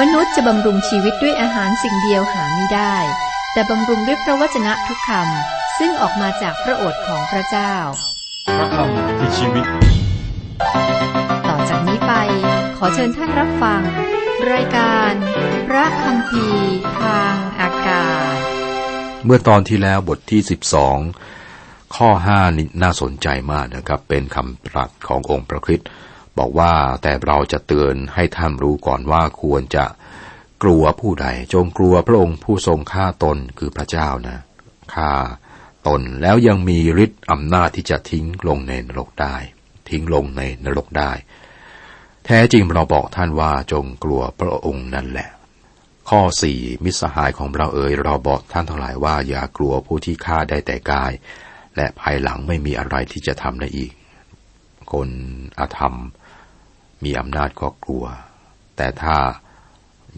มนุษย์จะบำรุงชีวิตด้วยอาหารสิ่งเดียวหาไม่ได้ แต่บำรุงด้วยพระวจนะทุกคำซึ่งออกมาจากพระโอษฐ์ของพระเจ้า พระคำคือชีวิต ต่อจากนี้ไป ขอเชิญท่านรับฟัง รายการ พระคำพีร์ทางอากาศ เมื่อตอนที่แล้วบทที่ 12 ข้อ5นี่น่าสนใจมากนะครับ เป็นคำตรัสขององค์พระคริสต์ บอกว่าแต่เราจะเตือนให้ท่านรู้ก่อนว่าควรจะกลัวผู้ใดจงกลัวพระองค์ผู้ทรงฆ่าตนคือพระเจ้านะฆ่าตนแล้วยังมีฤทธิ์อำนาจที่จะทิ้งลงในนรกได้ ทิ้งลงในนรกได้ แท้จริงเราบอกท่านว่าจงกลัวพระองค์นั่นแหละ ข้อสี่มิสหายของเราเอ๋ยเราบอกท่านทั้งหลายว่าอย่ากลัวผู้ที่ฆ่าได้แต่กาย และภายหลังไม่มีอะไรที่จะทำได้อีก คนอาธรรม มีอำนาจก็กลัว แต่ถ้า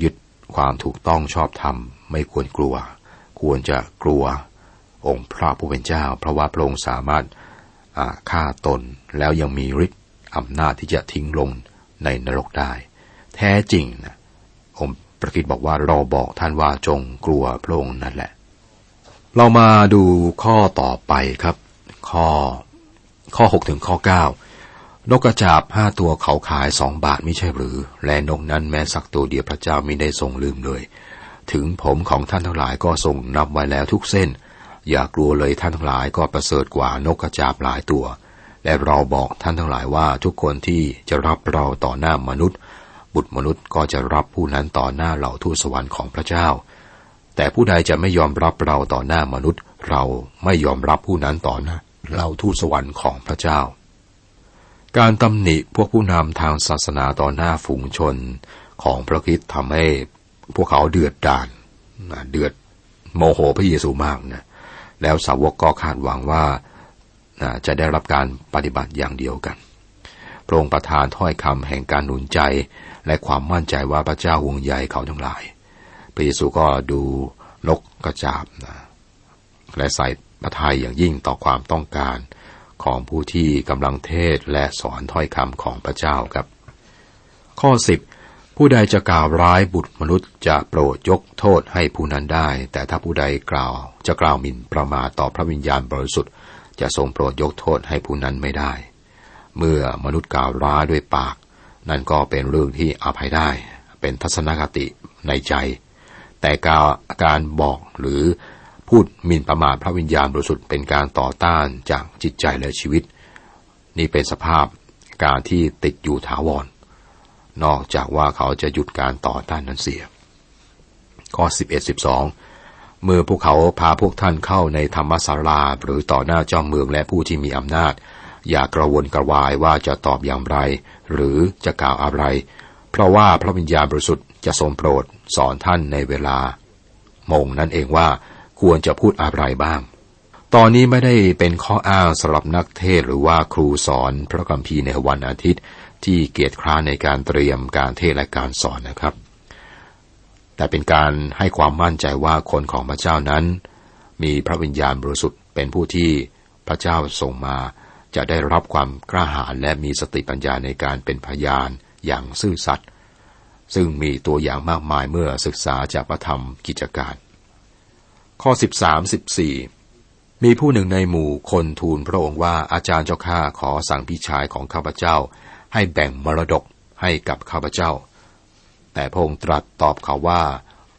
ยึดความถูกต้องชอบธรรมไม่ควรกลัว ควรจะกลัวองค์พระผู้เป็นเจ้า เพราะว่าพระองค์สามารถฆ่าตนแล้วยังมีฤทธิ์อำนาจที่จะทิ้งลงในนรกได้ แท้จริงนะองค์พระคิดบอกว่าเราบอกท่านว่าจงกลัวพระองค์นั่นแหละ เรามาดูข้อต่อไปครับ ข้อข้อหกถึงข้อเก้า นกกระจาบห้าตัวเขาขายสองบาทไม่ใช่หรือ และนกนั้นแม้สักตัวเดียวพระเจ้าไม่ได้ทรงลืมเลย ถึงผมของท่านทั้งหลายก็ทรงนับไว้แล้วทุกเส้น อย่ากลัวเลยท่านทั้งหลายก็ประเสริฐกว่านกกระจาบหลายตัว และเราบอกท่านทั้งหลายว่าทุกคนที่จะรับเราต่อหน้ามนุษย์ บุตรมนุษย์ก็จะรับผู้นั้นต่อหน้าเหล่าทูตสวรรค์ของพระเจ้า แต่ผู้ใดจะไม่ยอมรับเราต่อหน้ามนุษย์ เราไม่ยอมรับผู้นั้นต่อหน้าเหล่าทูตสวรรค์ของพระเจ้า การตำหนิพวกผู้นำทางศาสนาต่อหน้าฝูงชนของพระคิดทำให้พวกเขาเดือดดาลเดือดโมโหพระเยซูมากนะแล้วสาวกก็คาดหวังว่าจะได้รับการปฏิบัติอย่างเดียวกัน พระองค์ประทานถ้อยคำแห่งการหนุนใจและความมั่นใจว่าพระเจ้าห่วงใยเขาทั้งหลาย พระเยซูก็ดูนกกระจาบนะและใส่พระทัยอย่างยิ่งต่อความต้องการ ของผู้ที่กำลังเทศและสอนถ้อยคำของพระเจ้าครับ ข้อสิบผู้ใดจะกล่าวร้ายบุตรมนุษย์จะโปรดยกโทษให้ผู้นั้นได้ แต่ถ้าผู้ใดกล่าวจะกล่าวหมิ่นประมาทต่อพระวิญญาณบริสุทธิ์ จะทรงโปรดยกโทษให้ผู้นั้นไม่ได้ เมื่อมนุษย์กล่าวร้ายด้วยปาก นั่นก็เป็นเรื่องที่อภัยได้ เป็นทัศนคติในใจ แต่การการบอกหรือ พูดหมิ่นประมาทพระวิญญาณบริสุทธิ์เป็นการต่อต้านจากจิตใจและชีวิต นี่เป็นสภาพการที่ติดอยู่ถาวร นอกจากว่าเขาจะหยุดการต่อต้านนั้นเสีย ข้อ 11 12 เมื่อพวกเขาพาพวกท่านเข้าในธรรมศาลาหรือต่อหน้าเจ้าเมืองและผู้ที่มีอำนาจ อย่ากระวนกระวายว่าจะตอบอย่างไร หรือจะกล่าวอะไร เพราะว่าพระวิญญาณบริสุทธิ์จะทรงโปรดสอนท่านในเวลาโมงนั่นเองว่า ควรจะพูดอะไรบ้าง ตอนนี้ไม่ได้เป็นข้ออ้างสำหรับนักเทศหรือว่าครูสอนพระคัมภีร์ในวันอาทิตย์ที่เกียรติคร้านในการเตรียมการเทศและการสอนนะครับ แต่เป็นการให้ความมั่นใจว่าคนของพระเจ้านั้น มีพระวิญญาณบริสุทธิ์เป็นผู้ที่พระเจ้าส่งมาจะได้รับความกล้าหาญและมีสติปัญญาในการเป็นพยานอย่างซื่อสัตย์ซึ่งมีตัวอย่างมากมายเมื่อศึกษาจากพระธรรมกิจการ ข้อสิบสามสิบสี่มีผู้หนึ่งในหมู่คนทูลพระองค์ว่าอาจารย์เจ้าข้าขอสั่งพี่ชายของข้าพเจ้า ให้แบ่งมรดกให้กับข้าพเจ้า แต่พระองค์ตรัสตอบเขาว่า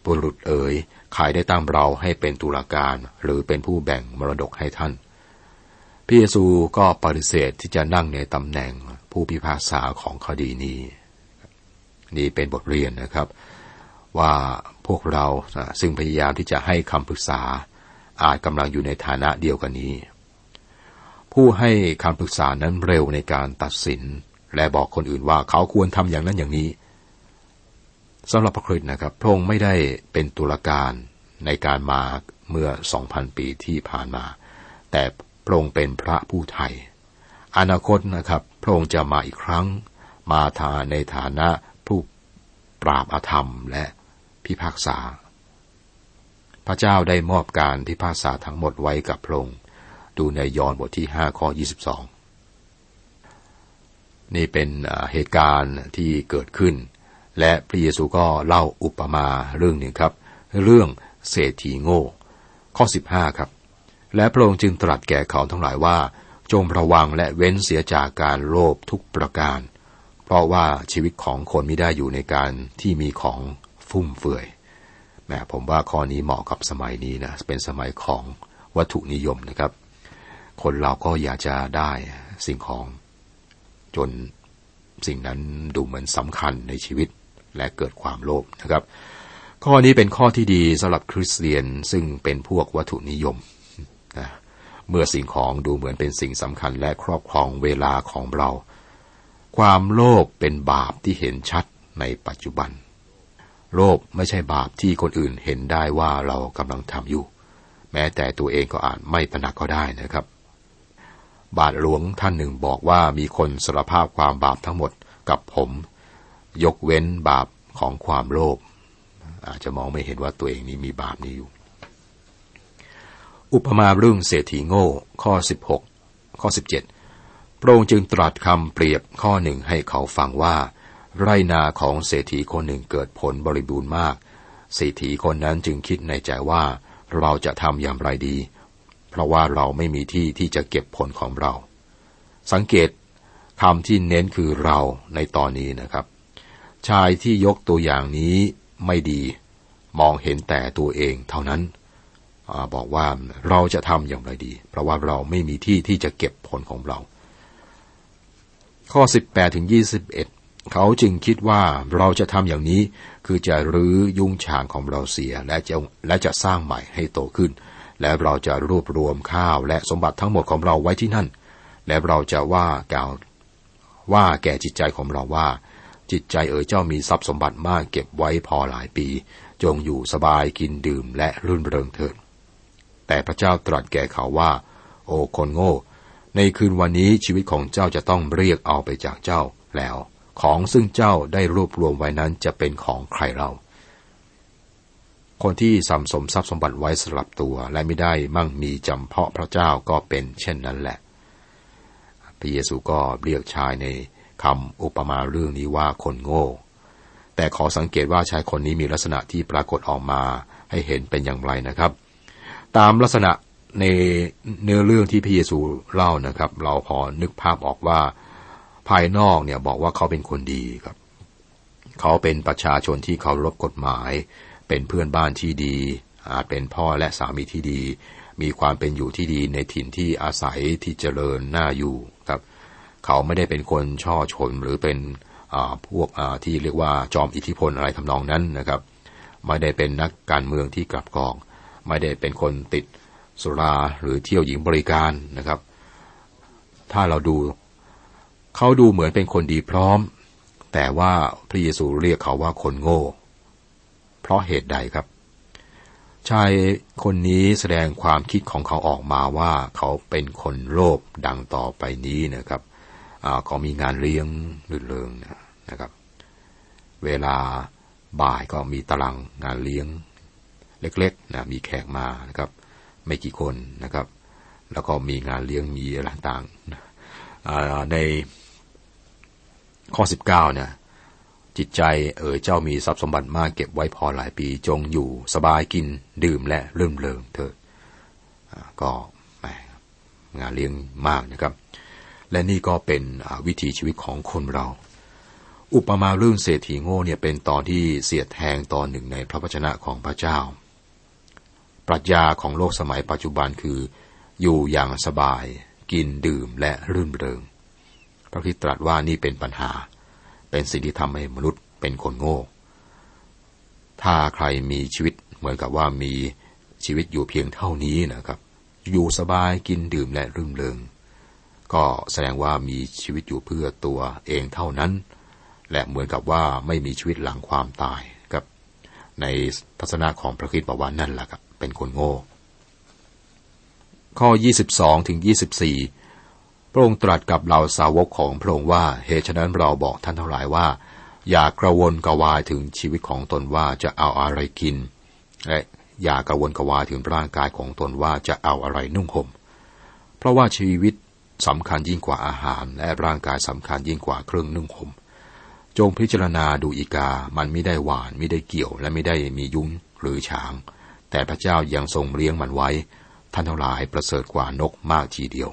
บุรุษเอ๋ยใครได้ตั้งเราให้เป็นตุลาการ หรือเป็นผู้แบ่งมรดกให้ท่านพระเยซูก็ปฏิเสธที่จะนั่งในตำแหน่งผู้พิพากษาของคดีนี้ นี่เป็นบทเรียนนะครับ ว่าพวกเราซึ่งพยายามที่จะให้คำปรึกษาอาจกำลังอยู่ในฐานะเดียวกันนี้ ผู้ให้คำปรึกษานั้นเร็วในการตัดสิน และบอกคนอื่นว่าเขาควรทำอย่างนั้นอย่างนี้สำหรับพระคริสต์นะครับพระองค์ไม่ได้เป็นตุลาการในการมาเมื่อสองพันปีที่ผ่านมา แต่พระองค์เป็นพระผู้ไทย อนาคตนะครับพระองค์จะมาอีกครั้ง มาทาในฐานะผู้ปราบอาธรรมและ พิพากษา พระเจ้าได้มอบการพิพากษาทั้งหมดไว้กับพระองค์ดูในยอห์นบทที่ห้าข้อยี่สิบสองนี่เป็นเหตุการณ์ที่เกิดขึ้น และพระเยซูก็เล่าอุปมาเรื่องหนึ่งครับ เรื่องเศรษฐีโง่ ข้อ15ครับ และพระองค์จึงตรัสแก่เขาทั้งหลายว่า จงระวังและเว้นเสียจากการโลภทุกประการ เพราะว่าชีวิตของคนไม่ได้อยู่ในการที่มีของ ฟุ่มเฟือยแม่ผมว่าข้อนี้เหมาะกับสมัยนี้นะเป็นสมัยของวัตถุนิยมนะครับ คนเราก็อยากจะได้สิ่งของ จนสิ่งนั้นดูเหมือนสำคัญในชีวิตและเกิดความโลภนะครับ ข้อนี้เป็นข้อที่ดีสำหรับคริสเตียนซึ่งเป็นพวกวัตถุนิยมนะเมื่อสิ่งของดูเหมือนเป็นสิ่งสำคัญและครอบครองเวลาของเรา ความโลภเป็นบาปที่เห็นชัดในปัจจุบัน โลภไม่ใช่บาปที่คนอื่นเห็นได้ว่าเรากำลังทำอยู่ แม้แต่ตัวเองก็อาจไม่ตระหนักก็ได้นะครับ บาทหลวงท่านหนึ่งบอกว่ามีคนสารภาพความบาปทั้งหมดกับผม ยกเว้นบาปของความโลภอาจจะมองไม่เห็นว่าตัวเองนี้มีบาปนี้อยู่ อุปมาเรื่องเศรษฐีโง่ข้อ 16 ข้อ 17 พระองค์จึงตรัสคำเปรียบข้อหนึ่งให้เขาฟังว่า ไรนาของเศรษฐีคนหนึ่งเกิดผลบริบูรณ์มาก เศรษฐีคนนั้นจึงคิดในใจว่าเราจะทำอย่างไรดี เพราะว่าเราไม่มีที่ที่จะเก็บผลของเรา สังเกตคำที่เน้นคือเราในตอนนี้นะครับ ชายที่ยกตัวอย่างนี้ไม่ดี มองเห็นแต่ตัวเองเท่านั้นอบอกว่าเราจะทำอย่างไรดี เพราะว่าเราไม่มีที่ที่จะเก็บผลของเรา ข้อ 18ถึง21 เขาจึงคิดว่าเราจะทำอย่างนี้คือจะรื้อยุ้งฉางของเราเสียและจะและจะสร้างใหม่ให้โตขึ้น และเราจะรวบรวมข้าวและสมบัติทั้งหมดของเราไว้ที่นั่น และเราจะว่ากล่าวว่าแก่จิตใจของเราว่า จิตใจเอ๋ยเจ้ามีทรัพย์สมบัติมากเก็บไว้พอหลายปี จงอยู่สบายกินดื่มและรื่นเริงเถิดแต่พระเจ้าตรัสแก่เขาว่า โอ้คนโง่ ในคืนวันนี้ชีวิตของเจ้าจะต้องเรียกเอาไปจากเจ้าแล้ว ของซึ่งเจ้าได้รวบรวมไว้นั้นจะเป็นของใครเรา คนที่สัมสมทรัพย์สมบัติไว้สลับตัวและไม่ได้มั่งมีจำเพาะพระเจ้าก็เป็นเช่นนั้นแหละ พระเยซูก็เรียกชายในคำอุปมาเรื่องนี้ว่าคนโง่ แต่ขอสังเกตว่าชายคนนี้มีลักษณะที่ปรากฏออกมาให้เห็นเป็นอย่างไรนะครับ ตามลักษณะในเนื้อเรื่องที่พระเยซูเล่านะครับ เราพอนึกภาพออกว่า ภายนอกเนี่ยบอกว่าเขาเป็นคนดีครับ เขาเป็นประชาชนที่เคารพกฎหมาย เป็นเพื่อนบ้านที่ดี อาจเป็นพ่อและสามีที่ดี มีความเป็นอยู่ที่ดีในถิ่นที่อาศัยที่เจริญน่าอยู่ครับ เขาไม่ได้เป็นคนช่อชนหรือเป็นพวกที่เรียกว่าจอมอิทธิพลอะไรทำนองนั้นนะครับ ไม่ได้เป็นนักการเมืองที่กลับกอง ไม่ได้เป็นคนติดสุราหรือเที่ยวหญิงบริการนะครับ ถ้าเราดู เขาดูเหมือนเป็นคนดีพร้อม แต่ว่าพระเยซูเรียกเขาว่าคนโง่ เพราะเหตุใดครับ ชายคนนี้แสดงความคิดของเขาออกมาว่าเขาเป็นคนโลภดังต่อไปนี้นะครับก็มีงานเลี้ยงลื่นเริงนะครับ เวลาบ่ายก็มีตารางงานเลี้ยง เล็กๆนะมีแขกมานะครับ ไม่กี่คนนะครับ แล้วก็มีงานเลี้ยงมีอะไรต่าง ในข้อ 19เนี่ยจิตใจเออเจ้ามีทรัพย์สมบัติมากเก็บไว้พอหลายปีจงอยู่สบายกินดื่มและเริ่มเริงเถิดก็งานเลี้ยงมากนะครับ และนี่ก็เป็นวิถีชีวิตของคนเรา อุปมาเรื่องเศรษฐีโง่เนี่ยเป็นตอนที่เสียดแทงตอนหนึ่งในพระวจนะของพระเจ้า ปรัชญาของโลกสมัยปัจจุบันคืออยู่อย่างสบาย กินดื่มและรื่นเริง พระคิดตรัสว่านี่เป็นปัญหา เป็นสิ่งที่ทำให้มนุษย์เป็นคนโง่ ถ้าใครมีชีวิตเหมือนกับว่ามีชีวิตอยู่เพียงเท่านี้นะครับ อยู่สบายกินดื่มและรื่นเริง ก็แสดงว่ามีชีวิตอยู่เพื่อตัวเองเท่านั้น และเหมือนกับว่าไม่มีชีวิตหลังความตายครับ ในทัศนะของพระคิดบอกว่านั่นแหละครับเป็นคนโง่ ข้อ 22ถึง24 พระองค์ตรัสกับเหล่าสาวกของพระองค์ว่า เหตุฉะนั้นเราบอกท่านเท่าหลายว่า อย่ากระวนกระวายถึงชีวิตของตนว่าจะเอาอะไรกิน และอย่ากระวนกระวายถึงร่างกายของตนว่าจะเอาอะไรนุ่งห่ม เพราะว่าชีวิตสำคัญยิ่งกว่าอาหาร และร่างกายสำคัญยิ่งกว่าเครื่องนึ่งห่ม จงพิจารณาดูอีกา มันไม่ได้หวาน ไม่ได้เกี่ยว และไม่ได้มียุ้งหรือฉาง แต่พระเจ้ายังทรงเลี้ยงมันไว้ ท่านทั้งหลายประเสริฐกว่านกมากทีเดียว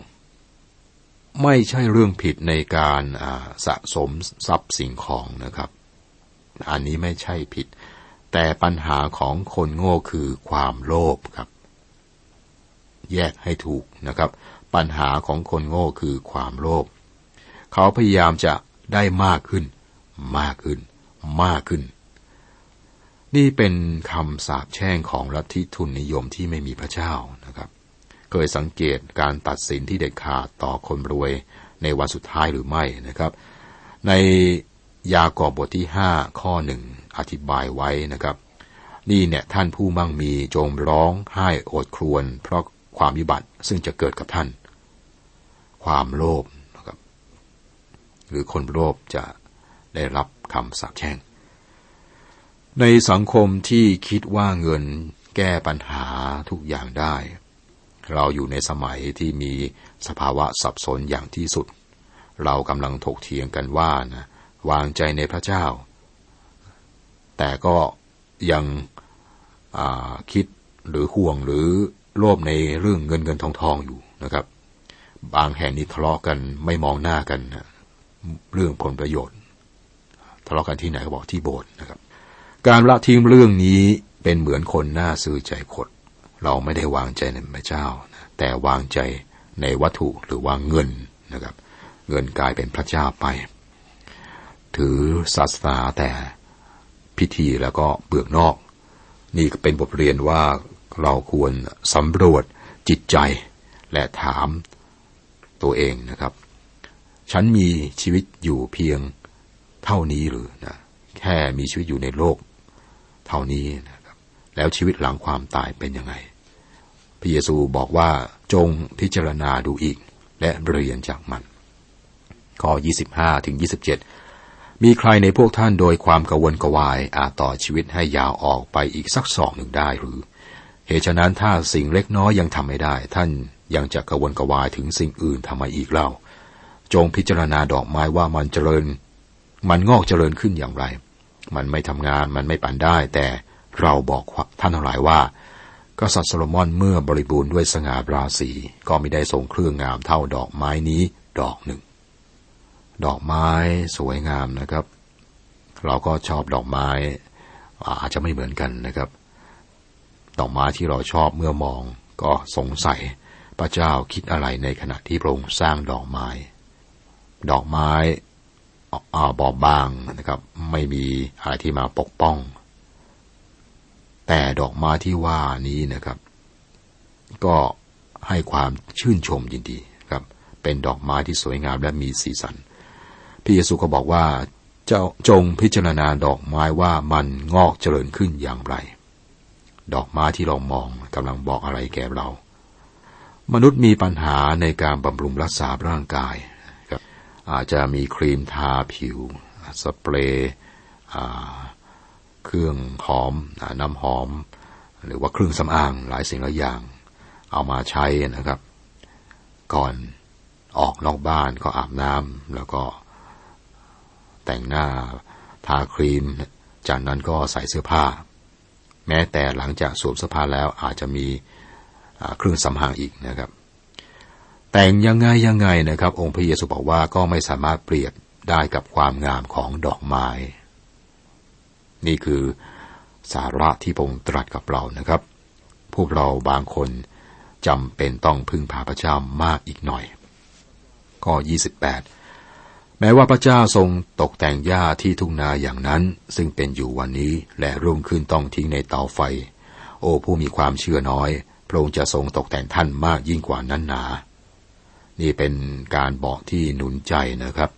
ไม่ใช่เรื่องผิดในการสะสมทรัพย์สิ่งของนะครับ อันนี้ไม่ใช่ผิด แต่ปัญหาของคนโง่คือความโลภครับ แยกให้ถูกนะครับ ปัญหาของคนโง่คือความโลภเขาพยายามจะได้มากขึ้น มากขึ้น มากขึ้น นี่เป็นคำสาปแช่งของลัทธิทุนนิยมที่ไม่มีพระเจ้านะครับ เคยสังเกตการตัดสินที่เด็ดขาดต่อคนรวยในวันสุดท้ายหรือไม่นะครับ ในยากอบบทที่ห้าข้อหนึ่งอธิบายไว้นะครับ นี่เนี่ยท่านผู้มั่งมีจงร้องไห้โอดครวญเพราะความวิบัติซึ่งจะเกิดกับท่าน ความโลภนะครับ หรือคนโลภจะได้รับคำสาปแช่ง ในสังคมที่คิดว่าเงินแก้ปัญหาทุกอย่างได้ เราอยู่ในสมัยที่มีสภาวะสับสนอย่างที่สุด เรากำลังถกเถียงกันว่านะวางใจในพระเจ้า แต่ก็ยังคิดหรือห่วงหรือโลภในเรื่องเงินเงินทองทองอยู่นะครับ บางแห่งนี้ทะเลาะกันไม่มองหน้ากัน เรื่องผลประโยชน์ ทะเลาะกันที่ไหนก็บอกที่โบสถ์นะครับ การละทิ้งเรื่องนี้เป็นเหมือนคนหน้าซื้อใจขดเราไม่ได้วางใจในพระเจ้านะแต่วางใจในวัตถุหรือว่าเงินนะครับ เงินกลายเป็นพระเจ้าไป ถือศาสนาแต่พิธีแล้วก็เบือกนอก นี่เป็นบทเรียนว่าเราควรสำรวจจิตใจและถามตัวเองนะครับ ฉันมีชีวิตอยู่เพียงเท่านี้หรือนะแค่มีชีวิตอยู่ในโลก เท่านี้นะครับ แล้วชีวิตหลังความตายเป็นยังไง พระเยซูบอกว่าจงพิจารณาดูอีก และเรียนจากมัน ข้อ 25 ถึง 27 มีใครในพวกท่านโดยความกังวลกวายอาจต่อชีวิตให้ยาวออกไปอีกสักสองหนึ่งได้หรือ เหตุฉะนั้นถ้าสิ่งเล็กน้อยยังทำไม่ได้ ท่านยังจะกังวลกวายถึงสิ่งอื่นทำไมอีกเล่า จงพิจารณาดอกไม้ว่ามันเจริญ มันงอกเจริญขึ้นอย่างไร มันไม่ทำงานมันไม่ปั่นได้ แต่เราบอกท่านทั้งหลายว่ากษัตริย์โซโลมอนเมื่อบริบูรณ์ด้วยสง่าราศีก็ไม่ได้ทรงเครื่องงามเท่าดอกไม้นี้ดอกหนึ่ง ดอกไม้สวยงามนะครับ เราก็ชอบดอกไม้ อาจจะไม่เหมือนกันนะครับ ดอกไม้ที่เราชอบเมื่อมองก็สงสัยพระเจ้าคิดอะไรในขณะที่พระองค์สร้างดอกไม้ ดอกไม้ บอบบางนะครับ ไม่มีอะไรที่มาปกป้อง แต่ดอกไม้ที่ว่านี้นะครับ ก็ให้ความชื่นชมยินดีครับ เป็นดอกไม้ที่สวยงามและมีสีสันพระเยซูก็บอกว่าเจ้าจงพิจารณาดอกไม้ว่ามันงอกเจริญขึ้นอย่างไร ดอกไม้ที่เรามองกำลังบอกอะไรแก่เรา มนุษย์มีปัญหาในการบำรุงรักษาร่างกาย อาจจะมีครีมทาผิว สเปรย์เครื่องหอมน้ำหอม หรือว่าเครื่องสำอางหลายสิ่งหลายอย่าง เอามาใช้นะครับ ก่อนออกนอกบ้านก็อาบน้ำแล้วก็แต่งหน้าทาครีม จากนั้นก็ใส่เสื้อผ้า แม้แต่หลังจากสวมเสื้อผ้าแล้วอาจจะมีเครื่องสำอางอีกนะครับ แต่งยังไงยังไงนะครับ องค์พระเยซูบอกว่าก็ไม่สามารถเปรียบได้กับความงามของดอกไม้ นี่คือสาระที่พระองค์ตรัสกับเรานะครับ พวกเราบางคนจำเป็นต้องพึ่งพาพระเจ้ามากอีกหน่อย ก็ 28 แม้ว่าพระเจ้าทรงตกแต่งหญ้าที่ทุ่งนาอย่างนั้น ซึ่งเป็นอยู่วันนี้และรุ่งขึ้นต้องทิ้งในเตาไฟ โอ้ผู้มีความเชื่อน้อย พระองค์จะทรงตกแต่งท่านมากยิ่งกว่านั้นหนา นี่เป็นการบอกที่หนุนใจนะครับ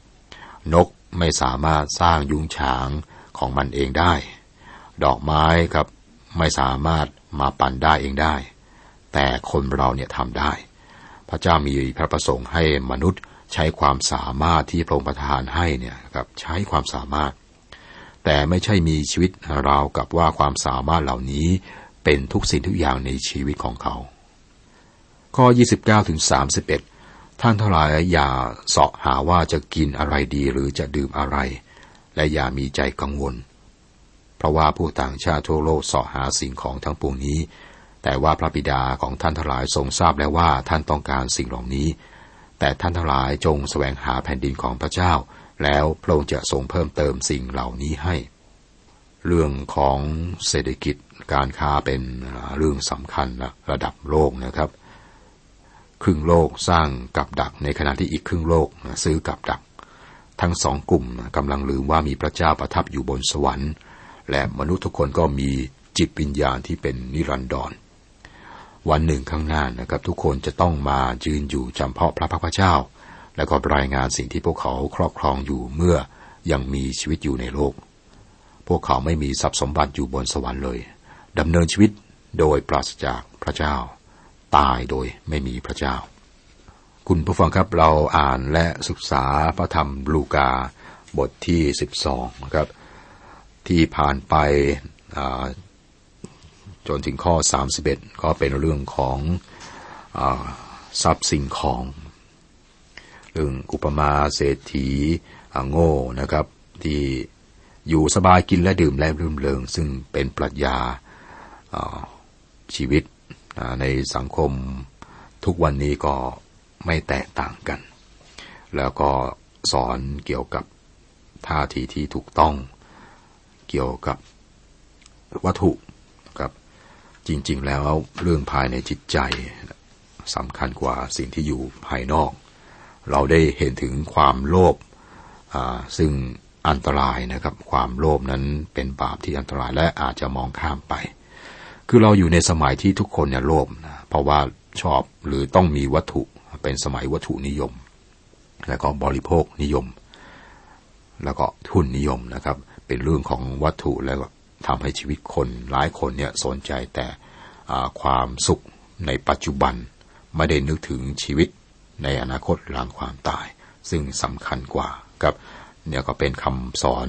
นกไม่สามารถสร้างยุงฉางของมันเองได้ ดอกไม้ครับไม่สามารถมาปั่นได้เองได้ แต่คนเราเนี่ยทำได้ พระเจ้ามีพระประสงค์ให้มนุษย์ใช้ความสามารถที่พระองค์ประทานให้เนี่ยครับใช้ความสามารถ แต่ไม่ใช่มีชีวิตราวกับว่าความสามารถเหล่านี้เป็นทุกสิ่งทุกอย่างในชีวิตของเขา ข้อ 29ถึง31 ท่านทั้งหลายอย่าเสาะหาว่าจะกินอะไรดีหรือจะดื่มอะไร และอย่ามีใจกังวล เพราะว่าผู้ต่างชาติทั่วโลกสาะหาสิ่งของทั้งปวงนี้ แต่ว่าพระบิดาของท่านทั้งหลายทรงทราบแล้วว่าท่านต้องการสิ่งเหล่านี้ แต่ท่านทั้งหลายจงแสวงหาแผ่นดินของพระเจ้า แล้วพระองค์จะทรงเพิ่มเติมสิ่งเหล่านี้ให้ เรื่องของเศรษฐกิจการค้าเป็นเรื่องสำคัญระดับโลกนะครับ ครึ่งโลกสร้างกับดักในขณะที่อีกครึ่งโลกซื้อกับดัก ทั้งสองกลุ่มกำลังลืมว่ามีพระเจ้าประทับอยู่บนสวรรค์ และมนุษย์ทุกคนก็มีจิตวิญญาณที่เป็นนิรันดร วันหนึ่งข้างหน้านะครับ ทุกคนจะต้องมายืนอยู่จำเพาะพระพักพระเจ้า และก็รายงานสิ่งที่พวกเขาครอบครองอยู่เมื่อยังมีชีวิตอยู่ในโลก พวกเขาไม่มีทรัพย์สมบัติอยู่บนสวรรค์เลยดำเนินชีวิตโดยปราศจากพระเจ้า ตายโดยไม่มีพระเจ้า คุณผู้ฟังครับเราอ่านและศึกษาพระธรรมลูกาบทที่ 12นะครับที่ผ่านไปจนถึงข้อ 31 ก็เป็นเรื่องของอทรัพย์สิ่งของ เรื่องอุปมาเศรษฐีโง่นะครับ ที่อยู่สบายกินและดื่มและรื่มเริงซึ่งเป็นปรัชญาชีวิต ในสังคมทุกวันนี้ก็ไม่แตกต่างกัน แล้วก็สอนเกี่ยวกับท่าทีที่ถูกต้อง เกี่ยวกับวัตถุครับ จริง ๆ แล้วเรื่องภายในจิตใจสำคัญกว่าสิ่งที่อยู่ภายนอก เราได้เห็นถึงความโลภซึ่งอันตรายนะครับ ความโลภนั้นเป็นบาปที่อันตรายและอาจจะมองข้ามไป คือเราอยู่ในสมัยที่ทุกคนเนี่ยโลภนะเพราะว่าชอบหรือต้องมีวัตถุเป็นสมัยวัตถุนิยม แล้วก็บริโภคนิยม แล้วก็ทุนนิยมนะครับ เป็นเรื่องของวัตถุแล้วทำให้ชีวิตคนหลายคนเนี่ยสนใจแต่ความสุขในปัจจุบันไม่ได้นึกถึงชีวิตในอนาคตหลังความตาย ซึ่งสำคัญกว่าครับเนี่ยก็เป็นคำสอน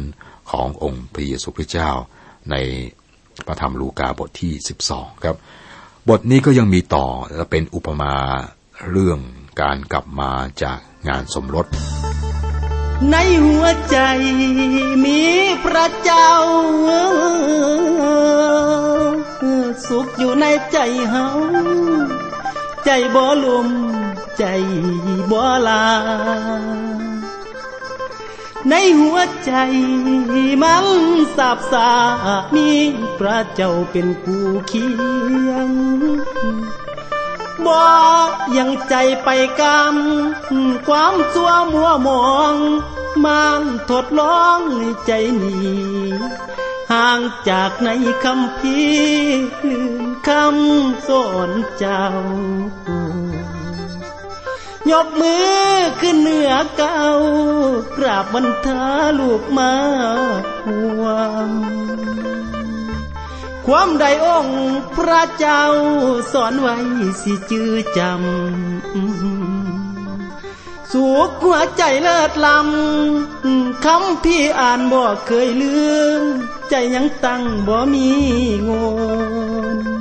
ขององค์พระเยซูคริสต์เจ้าใน พระธรรมลูกาบทที่ 12 ครับ บทนี้ก็ยังมีต่อและเป็นอุปมาเรื่องการกลับมาจากงานสมรส ในหัวใจมีพระเจ้า สุขอยู่ในใจเฮาใจบ่ลมใจบ่ลา ในหัวใจมันสาบสามีพระเจ้าเป็นผู้เคียงบ่ยังใจไปกำความสัวมัวมองมันทดลองใจนี้ห่างจากในคำพีลืมคำสอนเจ้า ยกมือขึ้นเหนือเก้ากราบบันทาลูกมาห่วงความใดองค์พระเจ้าสอนไว้สิจื้อจำสุขหัวใจเลิศลำคำพี่อ่านบ่เคยลืม ใจยังตั้งบ่มีงน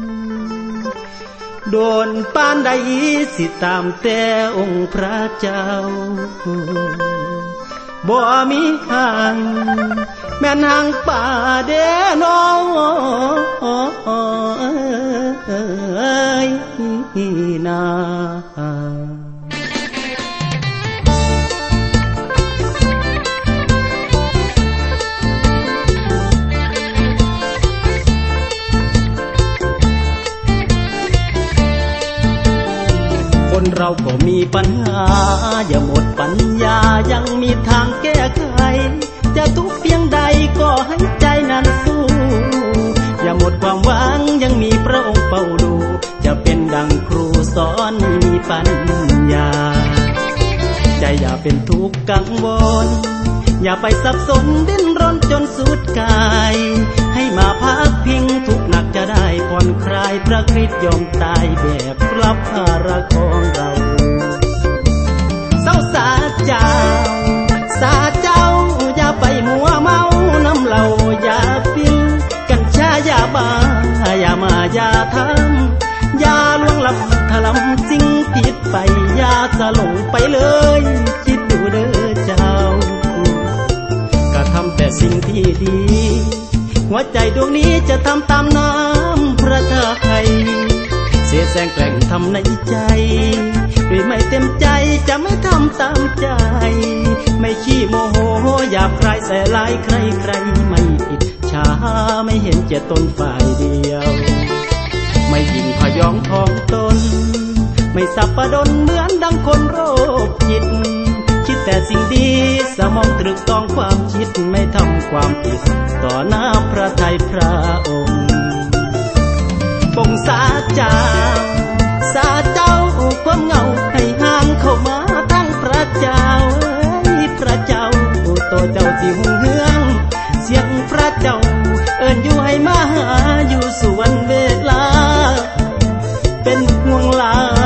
โดนปานใดสิตามแต่องค์พระเจ้า บ่มีทาง แม่นางป่าเดนอยนาค เราก็มีปัญหา อย่าหมดปัญญายังมีทางแก้ไข จะทุกเพียงใดก็ให้ใจนั้นสู้ อย่าหมดความหวังยังมีพระองค์เฝ้าดู จะเป็นดังครูสอนมีปัญญา ใจอย่าเป็นทุกข์กังวล อย่าไปสับสนดิ้นรนจนสุดกาย ให้มาพักพิงทุก หนักจะได้ผ่อนคลายพระคริสต์ยอมตายแบบรับภาระของเราเศร้าสาเจ้า สาเจ้า อย่าไปมัวเมาน้ำเหล่าอย่าปิ้งกัญชาอย่าบ้าอย่ามาอย่าทำอย่าลวงลับถลำสิ่งผิดไปอย่าสลงไปเลย คิดดูเด้อเจ้ากระทำแต่สิ่งที่ดี หัวใจดวงนี้จะทำตามน้ำพระทัยเสียแสงแกล้งทำในใจด้วยไม่เต็มใจจะไม่ทำตามใจ ไม่ขี้โมโหหยาบใครแสลายใครใครไม่อิจฉาไม่เห็นเจตตนฝ่ายเดียว ไม่ยิงพยองทองตน ไม่สับประดนเหมือนดังคนโรคจิต คิดแต่สิ่งดี สมองตรึกต้องความคิดไม่ทำความผิด ต่อหน้าพระทัยพระองค์ปงสาเจ้าสาเจ้าความเงาให้ห่างเข้ามาทั้งพระเจ้าเอ้ยพระเจ้าตัวเจ้าที่หงเฮือง เสียงพระเจ้า เอิญอยู่ให้มาหาอยู่สวนเวลา เป็นห่วงลา